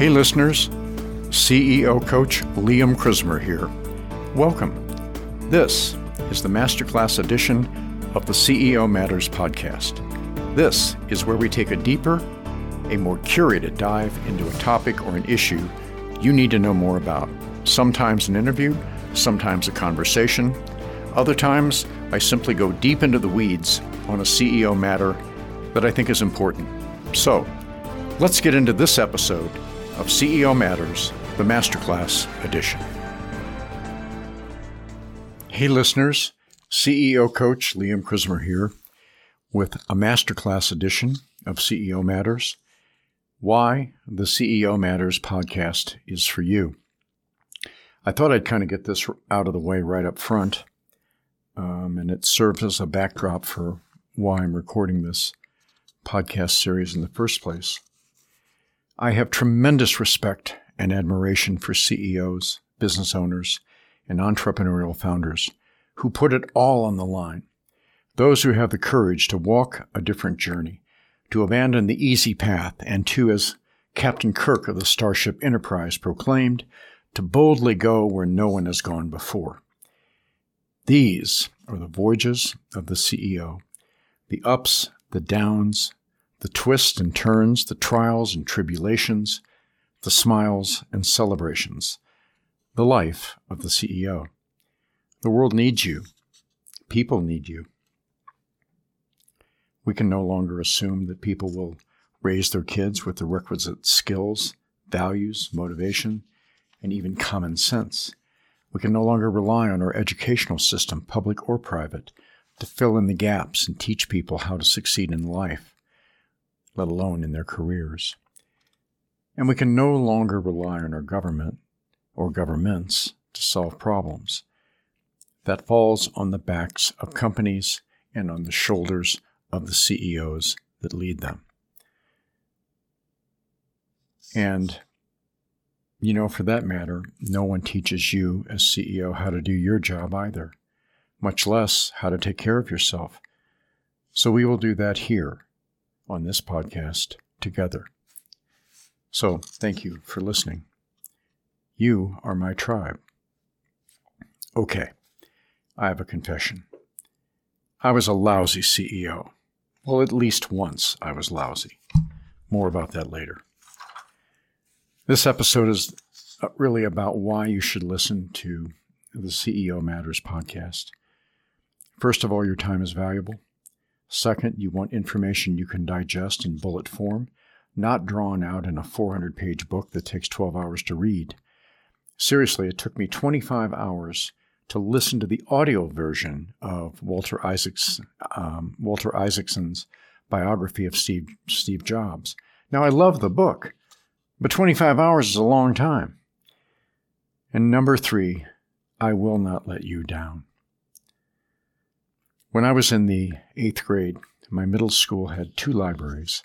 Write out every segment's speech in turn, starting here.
Hey, listeners, CEO Coach Liam Chrismer here. Welcome. This is the Masterclass edition of the CEO Matters podcast. This is where we take a deeper, a more curated dive into a topic or an issue you need to know more about. Sometimes an interview, sometimes a conversation. Other times, I simply go deep into the weeds on a CEO matter that I think is important. So, let's get into this episode of CEO Matters, the Masterclass edition. Hey, listeners, CEO Coach Liam Chrismer here with a Masterclass edition of CEO Matters. Why the CEO Matters podcast is for you. I thought I'd kind of get this out of the way right up front, um, and it serves as a backdrop for why I'm recording this podcast series in the first place. I have tremendous respect and admiration for CEOs, business owners, and entrepreneurial founders who put it all on the line. Those who have the courage to walk a different journey, to abandon the easy path, and to, as Captain Kirk of the Starship Enterprise proclaimed, to boldly go where no one has gone before. These are the voyages of the CEO, the ups, the downs, the twists and turns, the trials and tribulations, the smiles and celebrations, the life of the CEO. The world needs you. People need you. We can no longer assume that people will raise their kids with the requisite skills, values, motivation, and even common sense. We can no longer rely on our educational system, public or private, to fill in the gaps and teach people how to succeed in life let alone in their careers. And we can no longer rely on our government or governments to solve problems. That falls on the backs of companies and on the shoulders of the CEOs that lead them. And, you know, for that matter, no one teaches you as CEO how to do your job either, much less how to take care of yourself. So we will do that here on this podcast together. So, thank you for listening. You are my tribe. Okay, I have a confession. I was a lousy CEO. Well, at least once I was lousy. More about that later. This episode is uh, really about why you should listen to the CEO Matters podcast. First of all, your time is valuable. Second, you want information you can digest in bullet form, not drawn out in a 400 page book that takes 12 hours to read. Seriously, it took me 25 hours to listen to the audio version of Walter, Isaacs, um, Walter Isaacson's biography of Steve, Steve Jobs. Now, I love the book, but 25 hours is a long time. And number three, I will not let you down. When I was in the eighth grade, my middle school had two libraries.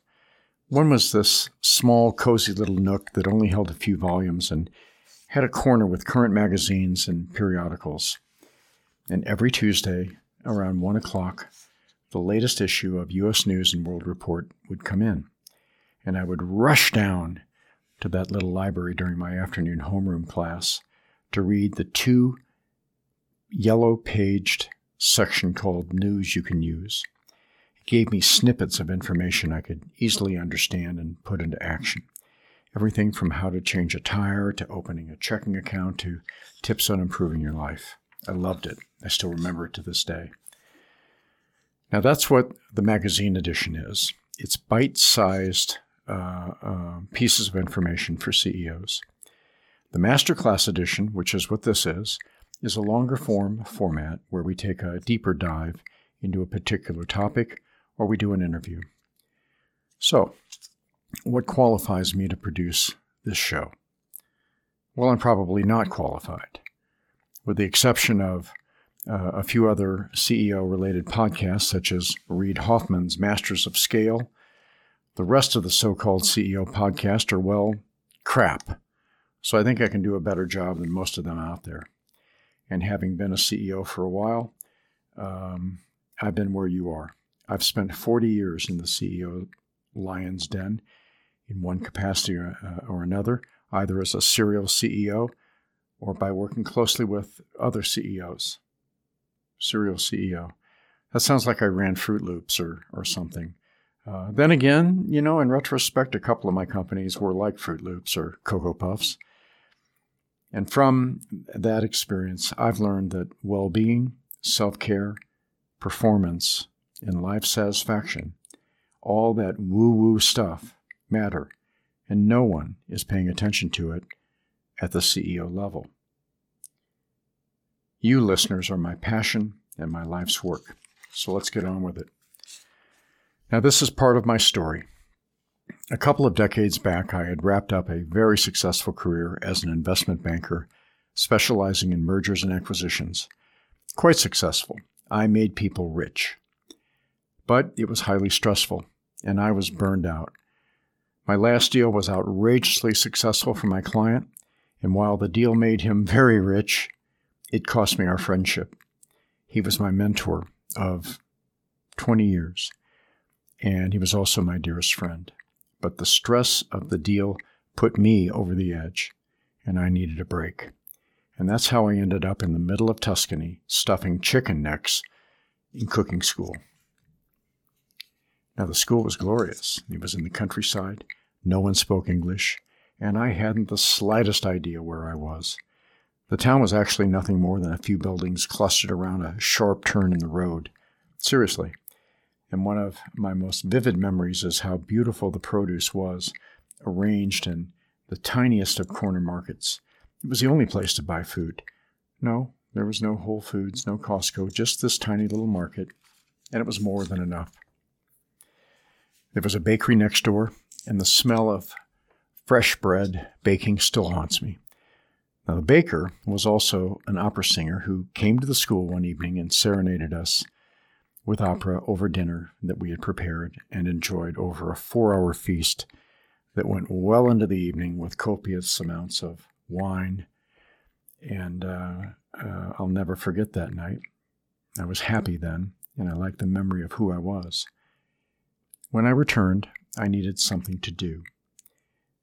One was this small, cozy little nook that only held a few volumes and had a corner with current magazines and periodicals. And every Tuesday, around one o'clock, the latest issue of U.S. News and World Report would come in. And I would rush down to that little library during my afternoon homeroom class to read the two yellow paged section called News You Can Use. It gave me snippets of information I could easily understand and put into action. Everything from how to change a tire to opening a checking account to tips on improving your life. I loved it. I still remember it to this day. Now, that's what the magazine edition is it's bite sized uh, uh, pieces of information for CEOs. The Masterclass edition, which is what this is, is a longer form format where we take a deeper dive into a particular topic or we do an interview. So, what qualifies me to produce this show? Well, I'm probably not qualified. With the exception of uh, a few other CEO related podcasts, such as Reid Hoffman's Masters of Scale, the rest of the so called CEO podcast are, well, crap. So I think I can do a better job than most of them out there. And having been a CEO for a while, um, I've been where you are. I've spent 40 years in the CEO lion's den, in one capacity or, uh, or another, either as a serial CEO or by working closely with other CEOs. Serial CEO. That sounds like I ran Froot Loops or, or something. Uh, then again, you know, in retrospect, a couple of my companies were like Froot Loops or Cocoa Puffs. And from that experience, I've learned that well being, self care, performance, and life satisfaction, all that woo woo stuff, matter, and no one is paying attention to it at the CEO level. You listeners are my passion and my life's work. So let's get on with it. Now, this is part of my story. A couple of decades back, I had wrapped up a very successful career as an investment banker, specializing in mergers and acquisitions. Quite successful. I made people rich. But it was highly stressful, and I was burned out. My last deal was outrageously successful for my client, and while the deal made him very rich, it cost me our friendship. He was my mentor of 20 years, and he was also my dearest friend. But the stress of the deal put me over the edge, and I needed a break. And that's how I ended up in the middle of Tuscany stuffing chicken necks in cooking school. Now, the school was glorious. It was in the countryside. No one spoke English, and I hadn't the slightest idea where I was. The town was actually nothing more than a few buildings clustered around a sharp turn in the road. Seriously. And one of my most vivid memories is how beautiful the produce was, arranged in the tiniest of corner markets. It was the only place to buy food. No, there was no Whole Foods, no Costco, just this tiny little market, and it was more than enough. There was a bakery next door, and the smell of fresh bread baking still haunts me. Now, the baker was also an opera singer who came to the school one evening and serenaded us with opera over dinner that we had prepared and enjoyed over a four hour feast that went well into the evening with copious amounts of wine. And uh, uh, I'll never forget that night. I was happy then, and I liked the memory of who I was. When I returned, I needed something to do.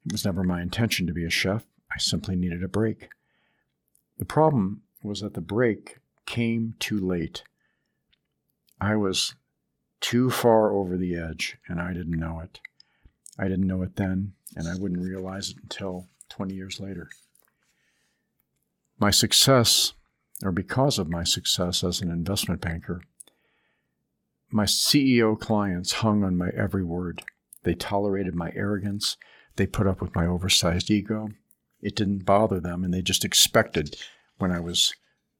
It was never my intention to be a chef. I simply needed a break. The problem was that the break came too late. I was too far over the edge, and I didn't know it. I didn't know it then, and I wouldn't realize it until 20 years later. My success, or because of my success as an investment banker, my CEO clients hung on my every word. They tolerated my arrogance. They put up with my oversized ego. It didn't bother them, and they just expected when I was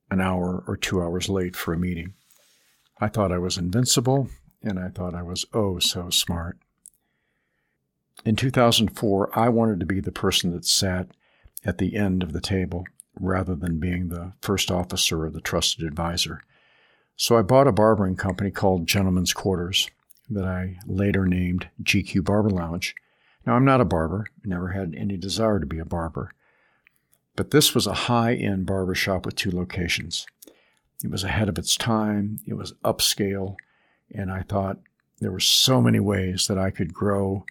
an hour or two hours late for a meeting. I thought I was invincible, and I thought I was oh so smart. In 2004, I wanted to be the person that sat at the end of the table rather than being the first officer or the trusted advisor. So I bought a barbering company called Gentlemen's Quarters that I later named GQ Barber Lounge. Now, I'm not a barber, never had any desire to be a barber, but this was a high end barber shop with two locations. It was ahead of its time, it was upscale, and I thought there were so many ways that I could grow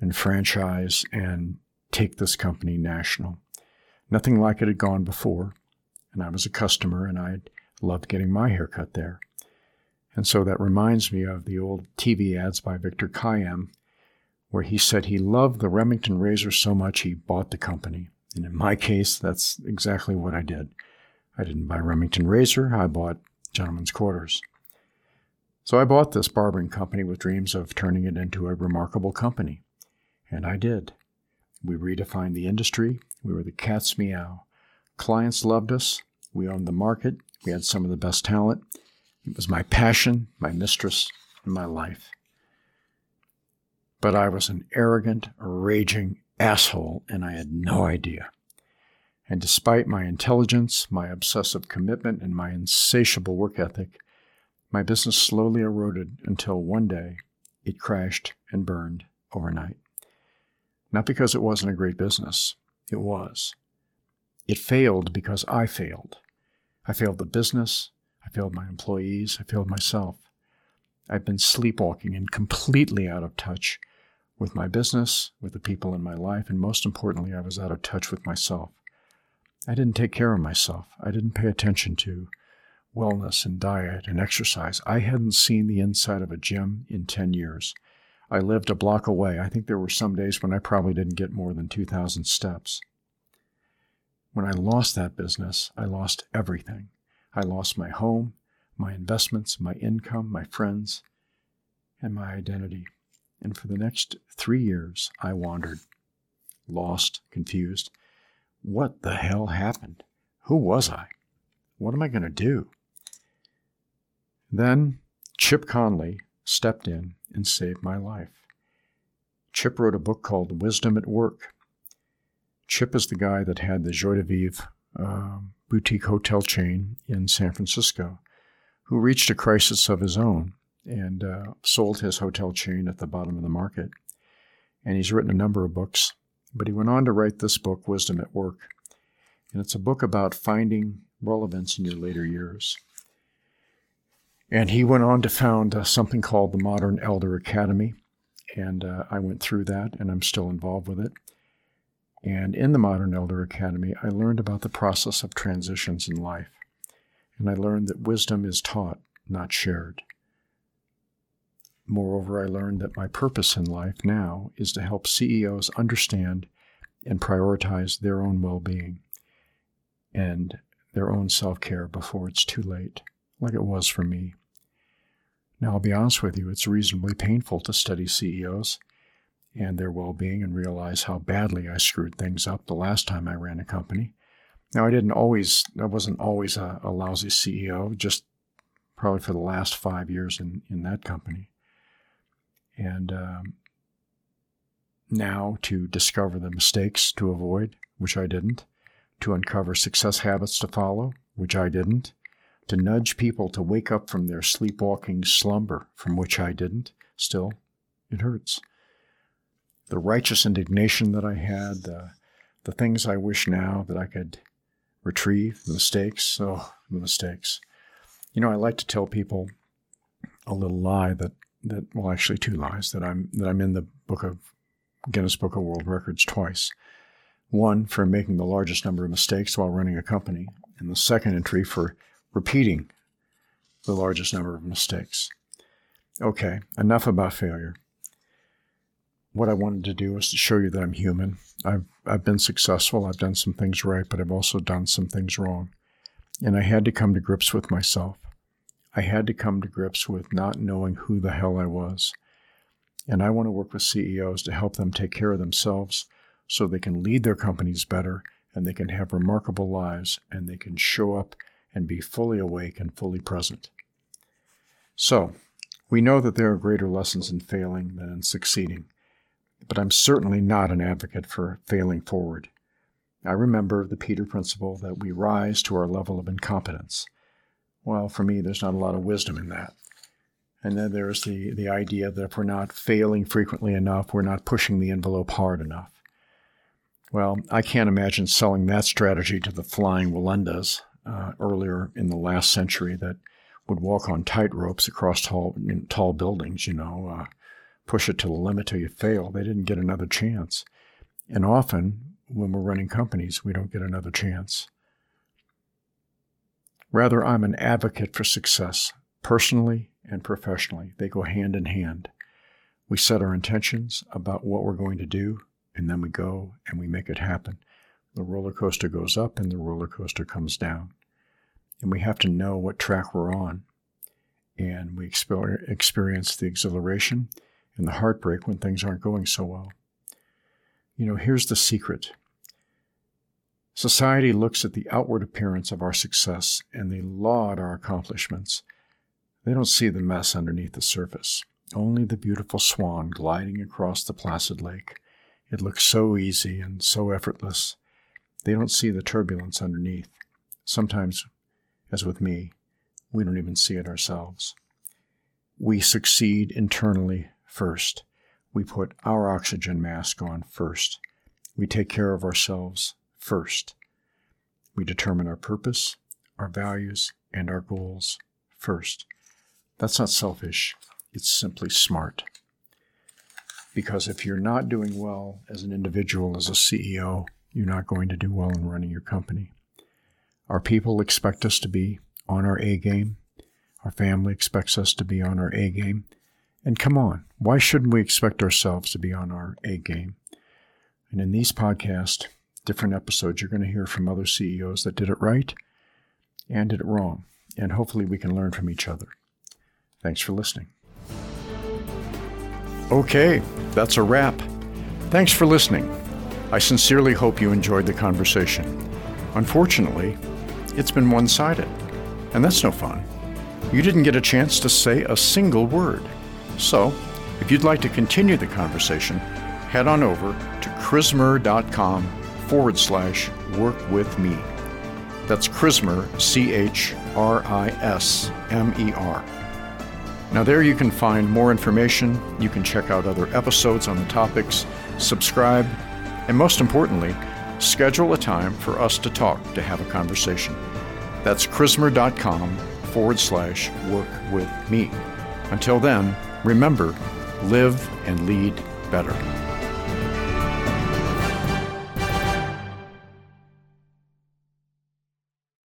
and franchise and take this company national. Nothing like it had gone before, and I was a customer and I loved getting my hair cut there. And so that reminds me of the old TV ads by Victor Kiam, where he said he loved the Remington razor so much he bought the company. And in my case, that's exactly what I did. I didn't buy Remington razor, I bought Gentlemen's Quarters. So I bought this barbering company with dreams of turning it into a remarkable company. And I did. We redefined the industry. We were the cat's meow. Clients loved us. We owned the market. We had some of the best talent. It was my passion, my mistress, and my life. But I was an arrogant, raging asshole, and I had no idea. And despite my intelligence, my obsessive commitment, and my insatiable work ethic, my business slowly eroded until one day it crashed and burned overnight. Not because it wasn't a great business, it was. It failed because I failed. I failed the business, I failed my employees. I failed myself. I've been sleepwalking and completely out of touch with my business, with the people in my life, and most importantly, I was out of touch with myself. I didn't take care of myself. I didn't pay attention to wellness and diet and exercise. I hadn't seen the inside of a gym in 10 years. I lived a block away. I think there were some days when I probably didn't get more than 2,000 steps. When I lost that business, I lost everything. I lost my home, my investments, my income, my friends, and my identity. And for the next three years, I wandered, lost, confused. What the hell happened? Who was I? What am I going to do? Then Chip Conley stepped in and saved my life. Chip wrote a book called Wisdom at Work. Chip is the guy that had the Joie de Vivre uh, boutique hotel chain in San Francisco, who reached a crisis of his own and uh, sold his hotel chain at the bottom of the market. And he's written a number of books, but he went on to write this book, Wisdom at Work. And it's a book about finding relevance in your later years. And he went on to found uh, something called the Modern Elder Academy. And uh, I went through that, and I'm still involved with it. And in the Modern Elder Academy, I learned about the process of transitions in life. And I learned that wisdom is taught, not shared. Moreover, I learned that my purpose in life now is to help CEOs understand and prioritize their own well being and their own self care before it's too late like it was for me. Now, I'll be honest with you, it's reasonably painful to study CEOs and their well being and realize how badly I screwed things up the last time I ran a company. Now, I didn't always, I wasn't always a, a lousy CEO, just probably for the last five years in, in that company. And um, now to discover the mistakes to avoid, which I didn't, to uncover success habits to follow, which I didn't, to nudge people to wake up from their sleepwalking slumber, from which I didn't. Still, it hurts. The righteous indignation that I had, the, the things I wish now that I could retrieve, the mistakes, oh, the mistakes. You know, I like to tell people a little lie that, that well, actually two lies that I'm that I'm in the book of Guinness Book of World Records twice. One for making the largest number of mistakes while running a company, and the second entry for repeating the largest number of mistakes. Okay, enough about failure. What I wanted to do was to show you that I'm human. I've, I've been successful, I've done some things right, but I've also done some things wrong. And I had to come to grips with myself. I had to come to grips with not knowing who the hell I was. And I want to work with CEOs to help them take care of themselves so they can lead their companies better and they can have remarkable lives and they can show up and be fully awake and fully present. So, we know that there are greater lessons in failing than in succeeding, but I'm certainly not an advocate for failing forward. I remember the Peter principle that we rise to our level of incompetence. Well, for me, there's not a lot of wisdom in that. And then there's the, the idea that if we're not failing frequently enough, we're not pushing the envelope hard enough. Well, I can't imagine selling that strategy to the flying Wallendas uh, earlier in the last century that would walk on tight ropes across tall tall buildings. You know, uh, push it to the limit till you fail. They didn't get another chance, and often when we're running companies, we don't get another chance. Rather, I'm an advocate for success, personally and professionally. They go hand in hand. We set our intentions about what we're going to do, and then we go and we make it happen. The roller coaster goes up and the roller coaster comes down. And we have to know what track we're on. And we experience the exhilaration and the heartbreak when things aren't going so well. You know, here's the secret society looks at the outward appearance of our success and they laud our accomplishments. They don't see the mess underneath the surface, only the beautiful swan gliding across the placid lake. It looks so easy and so effortless. They don't see the turbulence underneath. Sometimes, as with me, we don't even see it ourselves. We succeed internally first. We put our oxygen mask on first. We take care of ourselves first. We determine our purpose, our values, and our goals first. That's not selfish, it's simply smart. Because if you're not doing well as an individual, as a CEO, you're not going to do well in running your company. Our people expect us to be on our A game. Our family expects us to be on our A game. And come on, why shouldn't we expect ourselves to be on our A game? And in these podcasts, different episodes, you're going to hear from other CEOs that did it right and did it wrong. And hopefully we can learn from each other. Thanks for listening. Okay, that's a wrap. Thanks for listening. I sincerely hope you enjoyed the conversation. Unfortunately, it's been one sided, and that's no fun. You didn't get a chance to say a single word. So, if you'd like to continue the conversation, head on over to chrismer.com forward slash work with me. That's Chrismer, C H R I S M E R. Now, there you can find more information, you can check out other episodes on the topics, subscribe, and most importantly, schedule a time for us to talk, to have a conversation. That's chrismer.com forward slash work with me. Until then, remember, live and lead better.